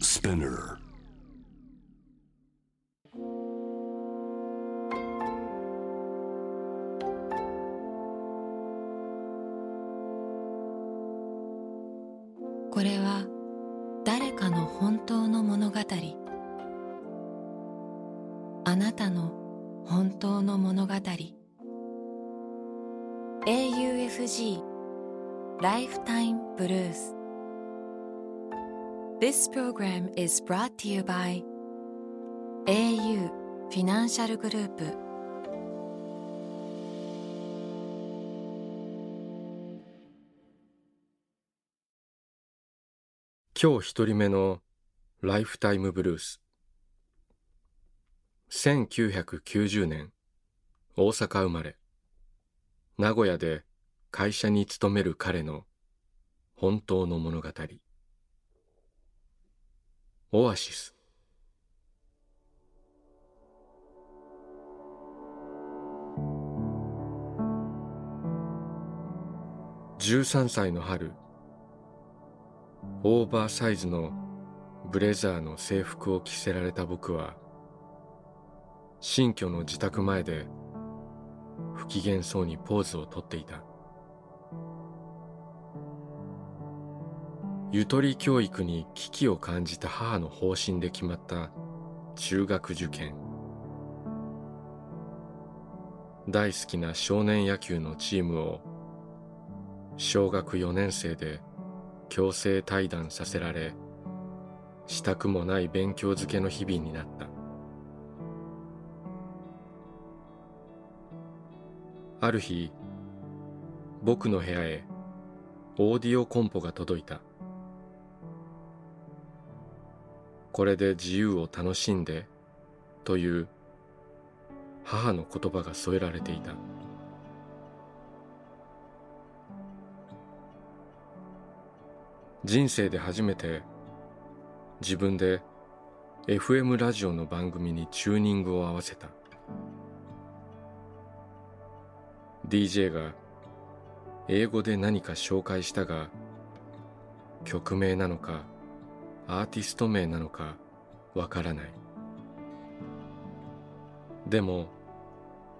Spinner. This program is brought to you by au フィナンシャルグループ今日一人目のライフタイムブルース。1990年大阪生まれ。名古屋で会社に勤める彼の本当の物語。オアシス。13歳の春オーバーサイズのブレザーの制服を着せられた僕は新居の自宅前で不機嫌そうにポーズをとっていた。ゆとり教育に危機を感じた母の方針で決まった中学受験。大好きな少年野球のチームを小学4年生で強制退団させられしたくもない勉強漬けの日々になった。ある日僕の部屋へオーディオコンポが届いた。これで自由を楽しんでという母の言葉が添えられていた。人生で初めて自分で FM ラジオの番組にチューニングを合わせた。DJ が英語で何か紹介したが曲名なのかアーティスト名なのかわからない。でも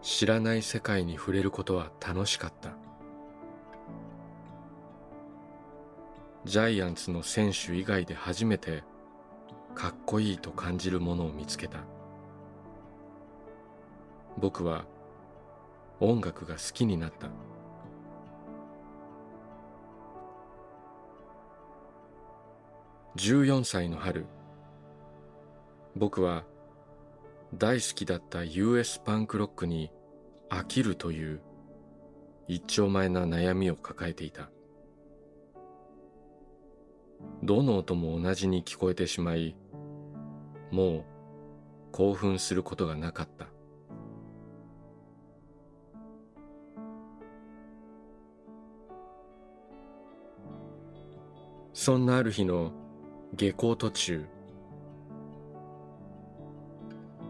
知らない世界に触れることは楽しかった。ジャイアンツの選手以外で初めてかっこいいと感じるものを見つけた。僕は音楽が好きになった。14歳の春。僕は大好きだった US パンクロックに飽きるという一丁前な悩みを抱えていた。どの音も同じに聞こえてしまいもう興奮することがなかった。そんなある日の下校途中。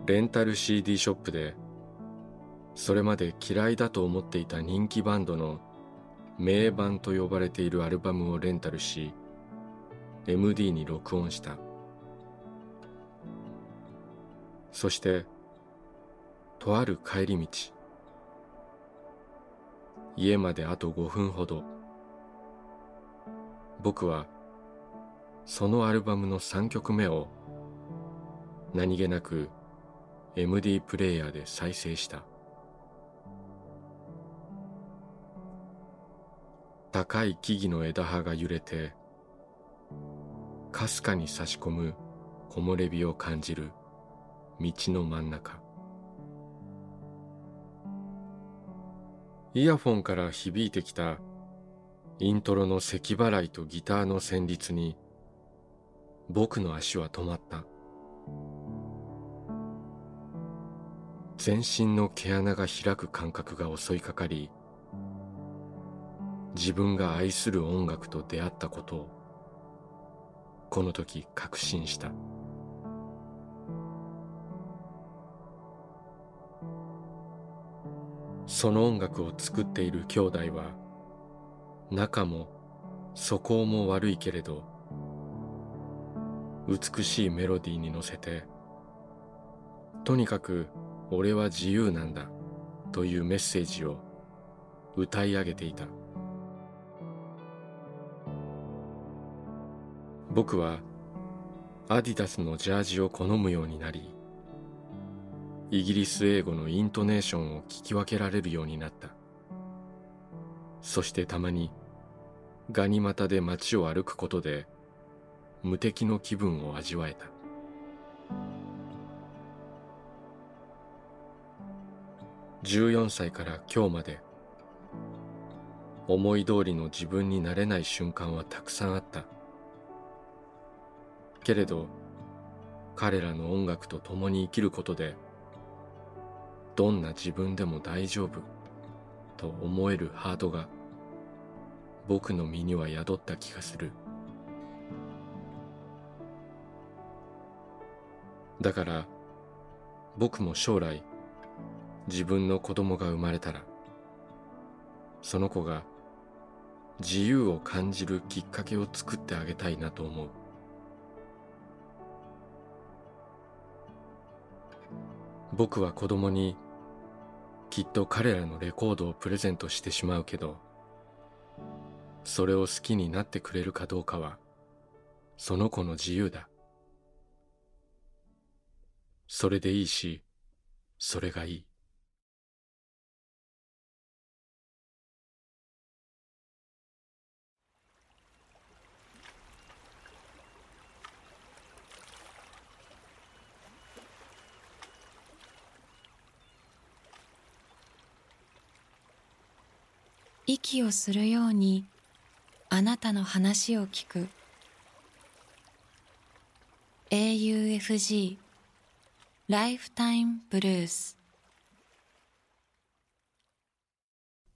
レンタル CD ショップでそれまで嫌いだと思っていた人気バンドの名盤と呼ばれているアルバムをレンタルし MD に録音した。そしてとある帰り道。家まであと5分ほど。僕はそのアルバムの3曲目を何気なく MD プレイヤーで再生した。高い木々の枝葉が揺れてかすかに差し込む木漏れ日を感じる道の真ん中。イヤフォンから響いてきたイントロの咳払いとギターの旋律に僕の足は止まった。全身の毛穴が開く感覚が襲いかかり自分が愛する音楽と出会ったことをこの時確信した。その音楽を作っている兄弟は仲も素行も悪いけれど美しいメロディーに乗せてとにかく俺は自由なんだというメッセージを歌い上げていた。僕はアディダスのジャージを好むようになりイギリス英語のイントネーションを聞き分けられるようになった。そしてたまにガニ股で街を歩くことで無敵の気分を味わえた。14歳から今日まで思い通りの自分になれない瞬間はたくさんあった。けれど彼らの音楽と共に生きることでどんな自分でも大丈夫と思えるハートが僕の身には宿った気がする。だから僕も将来自分の子供が生まれたらその子が自由を感じるきっかけを作ってあげたいなと思う。僕は子供にきっと彼らのレコードをプレゼントしてしまうけどそれを好きになってくれるかどうかはその子の自由だ。それでいいしそれがいい。息をするようにあなたの話を聞く。AUFG ライフタイムブルース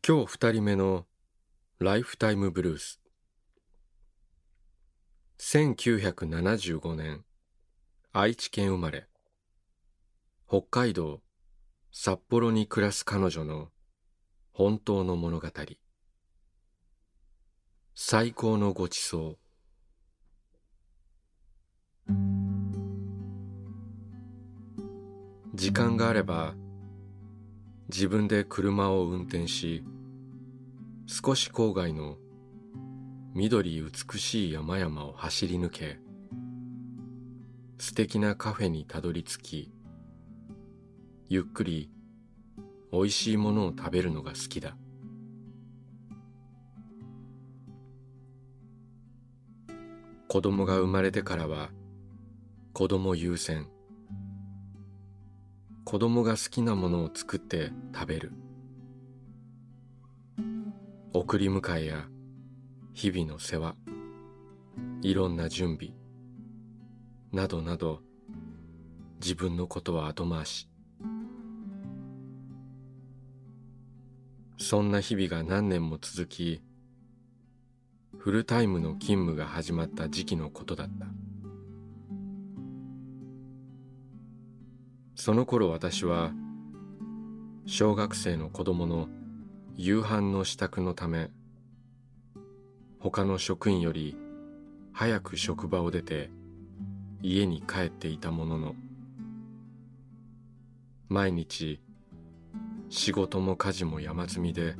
今日二人目のライフタイムブルース1975年愛知県生まれ。北海道札幌に暮らす彼女の本当の物語。最高のごちそう時間があれば自分で車を運転し少し郊外の緑美しい山々を走り抜け素敵なカフェにたどり着きゆっくり美味しいものを食べるのが好きだ。子供が生まれてからは子供優先。子供が好きなものを作って食べる。送り迎えや日々の世話。いろんな準備。などなど自分のことは後回し。そんな日々が何年も続きフルタイムの勤務が始まった時期のことだった。その頃私は小学生の子供の夕飯の支度のため他の職員より早く職場を出て家に帰っていたものの毎日仕事も家事も山積みで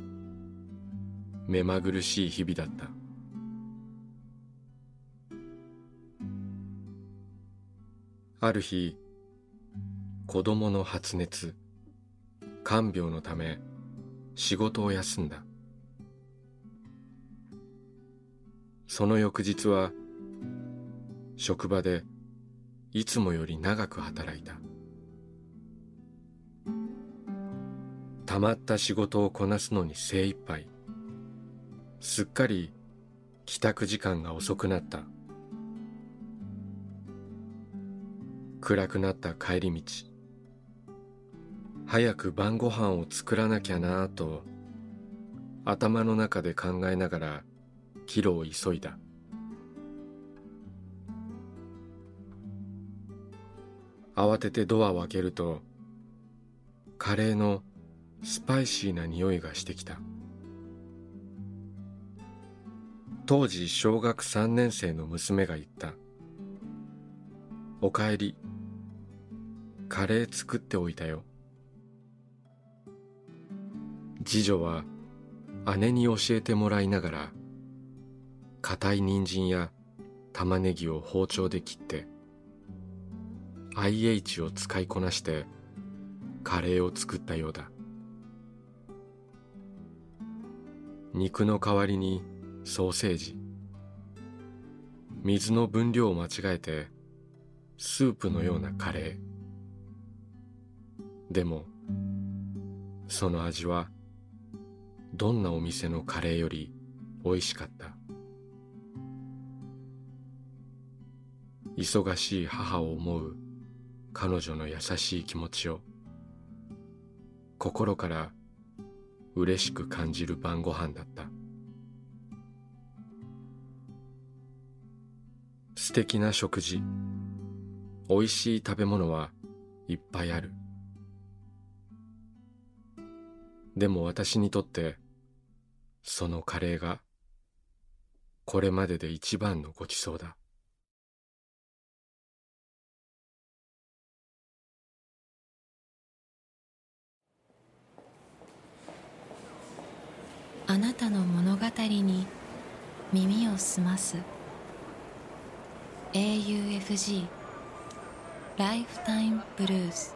目まぐるしい日々だった。ある日子供の発熱。看病のため仕事を休んだ。その翌日は職場でいつもより長く働いた。たまった仕事をこなすのに精一杯。すっかり帰宅時間が遅くなった。暗くなった帰り道。早く晩ご飯を作らなきゃなぁと頭の中で考えながら帰路を急いだ。慌ててドアを開けるとカレーのスパイシーな匂いがしてきた。当時小学3年生の娘が言ったおかえりカレー作っておいたよ。次女は姉に教えてもらいながら硬い人参や玉ねぎを包丁で切って IH を使いこなしてカレーを作ったようだ。肉の代わりにソーセージ。水の分量を間違えてスープのようなカレー。でもその味はどんなお店のカレーより美味しかった？忙しい母を思う彼女の優しい気持ちを心から嬉しく感じる晩ご飯だった。素敵な食事。美味しい食べ物はいっぱいある。でも私にとってそのカレーがこれまでで一番のごちそうだ。あなたの物語に耳を澄ます。AUFG ライフタイムブルース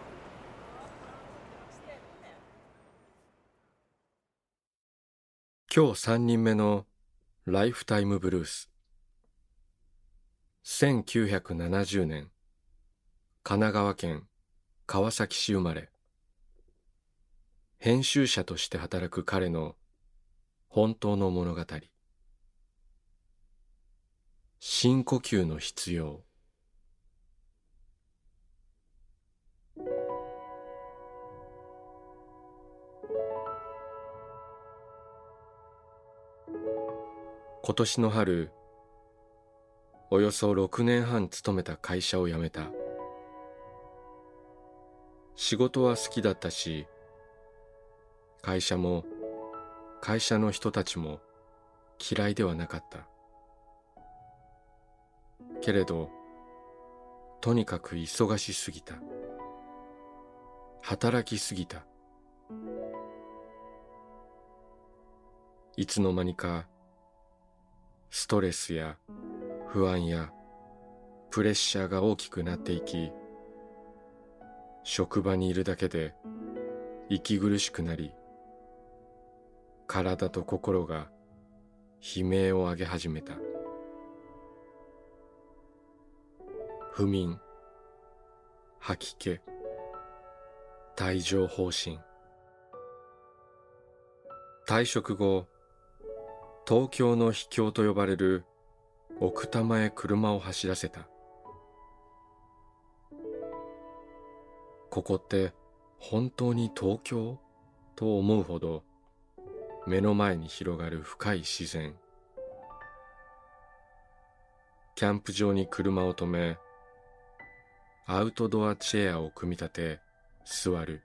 今日三人目のライフタイムブルース。1970年神奈川県川崎市生まれ。編集者として働く彼の本当の物語。深呼吸の必要。今年の春およそ6年半勤めた会社を辞めた。仕事は好きだったし会社も会社の人たちも嫌いではなかった。けれどとにかく忙しすぎた。働きすぎた。いつの間にかストレスや不安やプレッシャーが大きくなっていき職場にいるだけで息苦しくなり体と心が悲鳴を上げ始めた。不眠吐き気帯状疱疹。退職後東京の秘境と呼ばれる奥多摩へ車を走らせた。ここって本当に東京？と思うほど目の前に広がる深い自然。キャンプ場に車を止めアウトドアチェアを組み立て座る。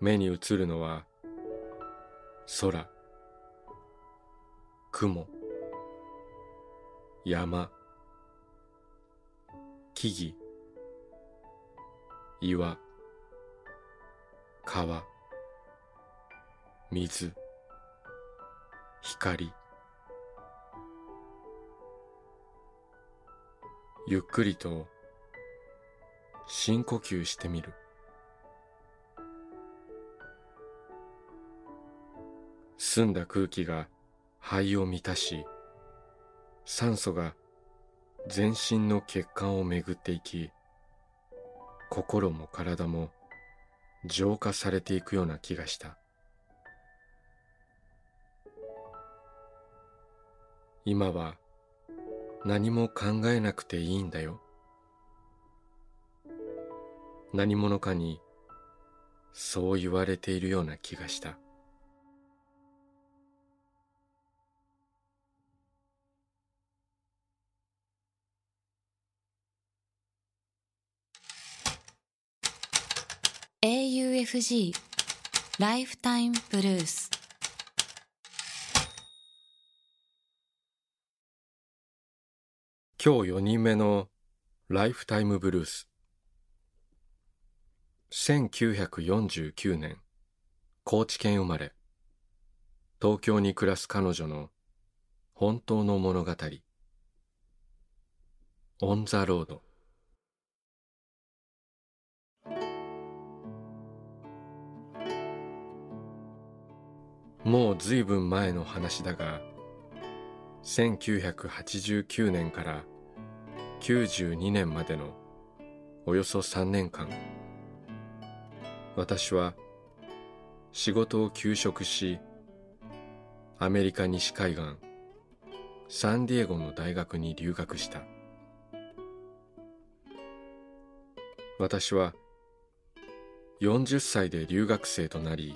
目に映るのは空雲山木々岩川水光。ゆっくりと深呼吸してみる。澄んだ空気が肺を満たし酸素が全身の血管を巡っていき心も体も浄化されていくような気がした。今は何も考えなくていいんだよ。何者かにそう言われているような気がした「AUFG ライフタイムブルース」今日4人目のLifetime Blues。1949年高知県生まれ。東京に暮らす彼女の本当の物語。 On the Road。もうずいぶん前の話だが1989年から92年までのおよそ3年間私は仕事を休職しアメリカ西海岸サンディエゴの大学に留学した。私は40歳で留学生となり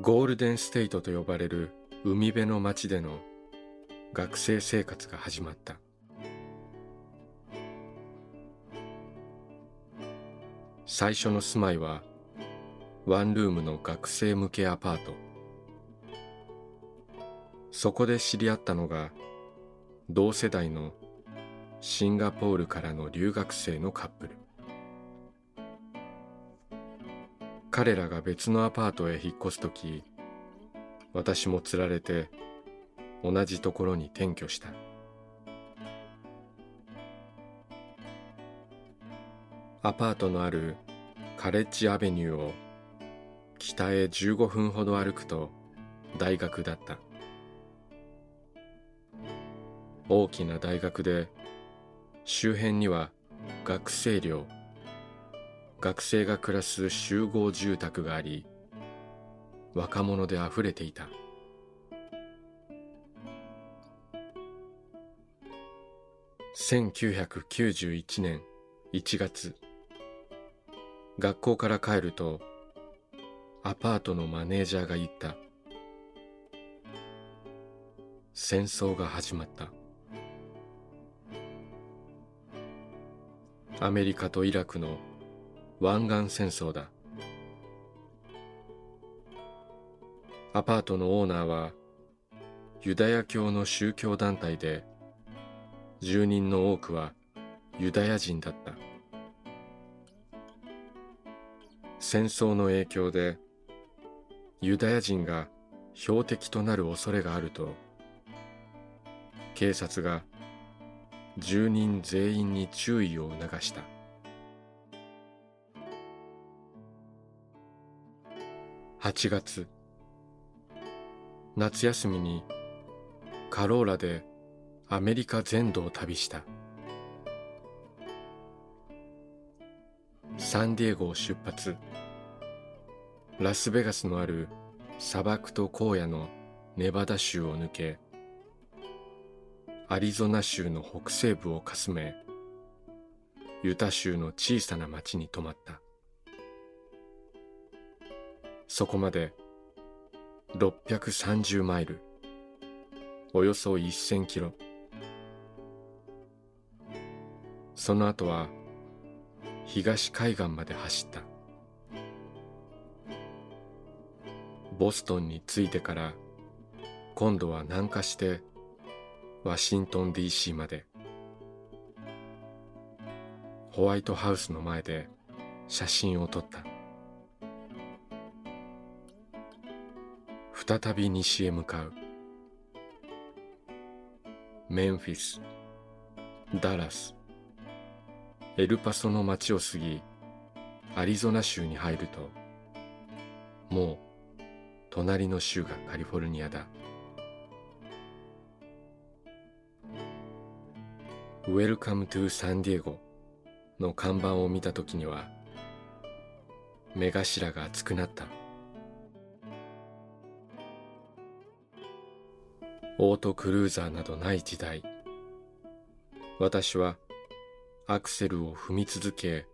ゴールデンステイトと呼ばれる海辺の町での学生生活が始まった。最初の住まいはワンルームの学生向けアパート。そこで知り合ったのが同世代のシンガポールからの留学生のカップル。彼らが別のアパートへ引っ越す時私もつられて同じところに転居した。アパートのあるカレッジアベニューを北へ15分ほど歩くと大学だった。大きな大学で周辺には学生寮学生が暮らす集合住宅があり若者であふれていた。1991年1月学校から帰るとアパートのマネージャーが言った。戦争が始まった。アメリカとイラクの湾岸戦争だ。アパートのオーナーはユダヤ教の宗教団体で住人の多くはユダヤ人だった。戦争の影響でユダヤ人が標的となる恐れがあると警察が住人全員に注意を促した。8月。夏休みにカローラでアメリカ全土を旅した。サンディエゴを出発。ラスベガスのある砂漠と荒野のネバダ州を抜けアリゾナ州の北西部をかすめユタ州の小さな町に泊まった。そこまで630マイル。およそ1000キロ。その後は東海岸まで走った。ボストンに着いてから今度は南下してワシントン DC まで。ホワイトハウスの前で写真を撮った。再び西へ向かう。メンフィスダラスエルパソの街を過ぎアリゾナ州に入るともう隣の州がカリフォルニアだ「 Welcome to San Diego」の看板を見た時には目頭が熱くなった。オートクルーザーなどない時代。私はアクセルを踏み続け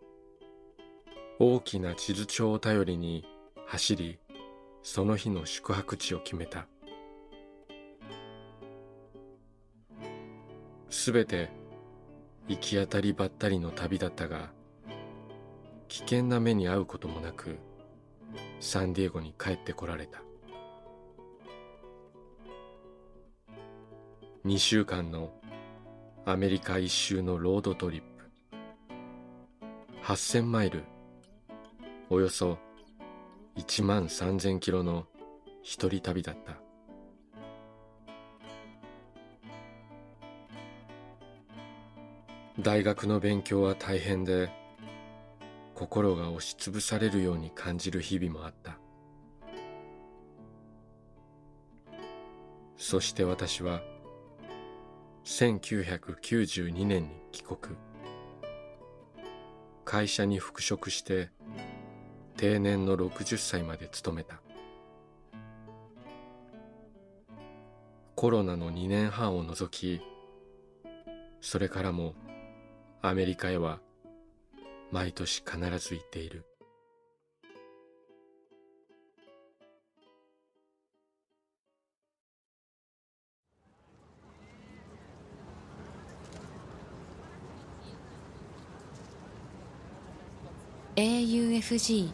大きな地図帳を頼りに走りその日の宿泊地を決めた。すべて行き当たりばったりの旅だったが危険な目に遭うこともなくサンディエゴに帰ってこられた。2週間のアメリカ一周のロードトリップ。8000マイルおよそ1万3000キロの一人旅だった。大学の勉強は大変で心が押しつぶされるように感じる日々もあった。そして私は1992年に帰国。会社に復職して定年の60歳まで勤めた。コロナの2年半を除きそれからもアメリカへは毎年必ず行っている「AUFG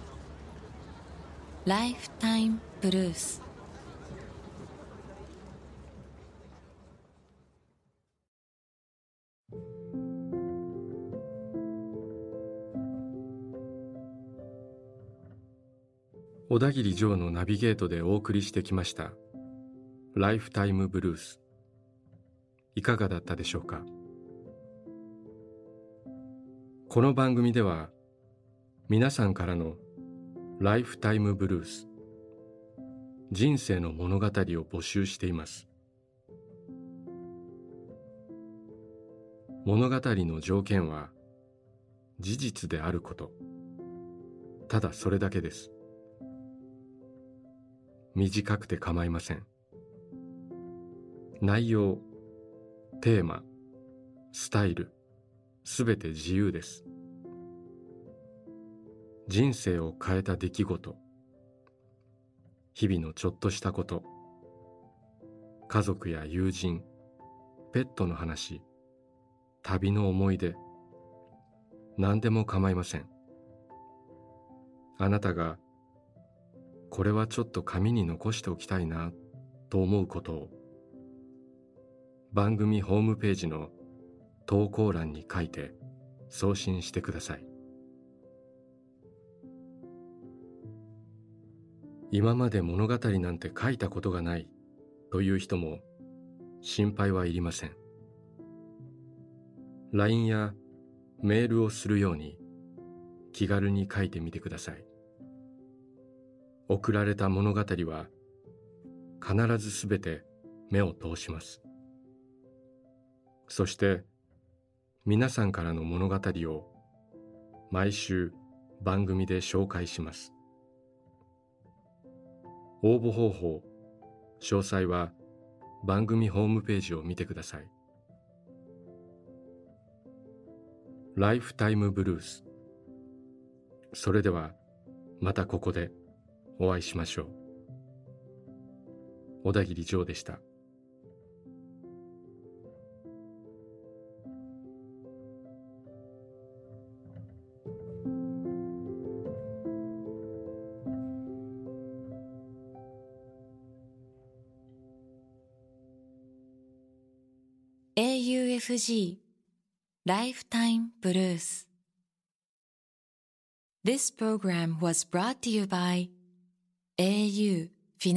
ライフタイムブルース」小田切城のナビゲートでお送りしてきました「ライフタイムブルース」いかがだったでしょうか？この番組では皆さんからのライフタイムブルース。人生の物語を募集しています。物語の条件は事実であること。ただそれだけです。短くて構いません。内容テーマスタイルすべて自由です。人生を変えた出来事。日々のちょっとしたこと。家族や友人。ペットの話。旅の思い出。何でも構いません。あなたがこれはちょっと紙に残しておきたいなと思うことを。番組ホームページの投稿欄に書いて送信してください。今まで物語なんて書いたことがないという人も心配はいりません。LINE やメールをするように気軽に書いてみてください。送られた物語は必ずすべて目を通します。そして皆さんからの物語を毎週番組で紹介します。応募方法詳細は番組ホームページを見てください。ライフタイムブルースそれではまたここでお会いしましょう。小田切ジョーでした「UFG ライフタイムブルース」This program was brought to you by au フィ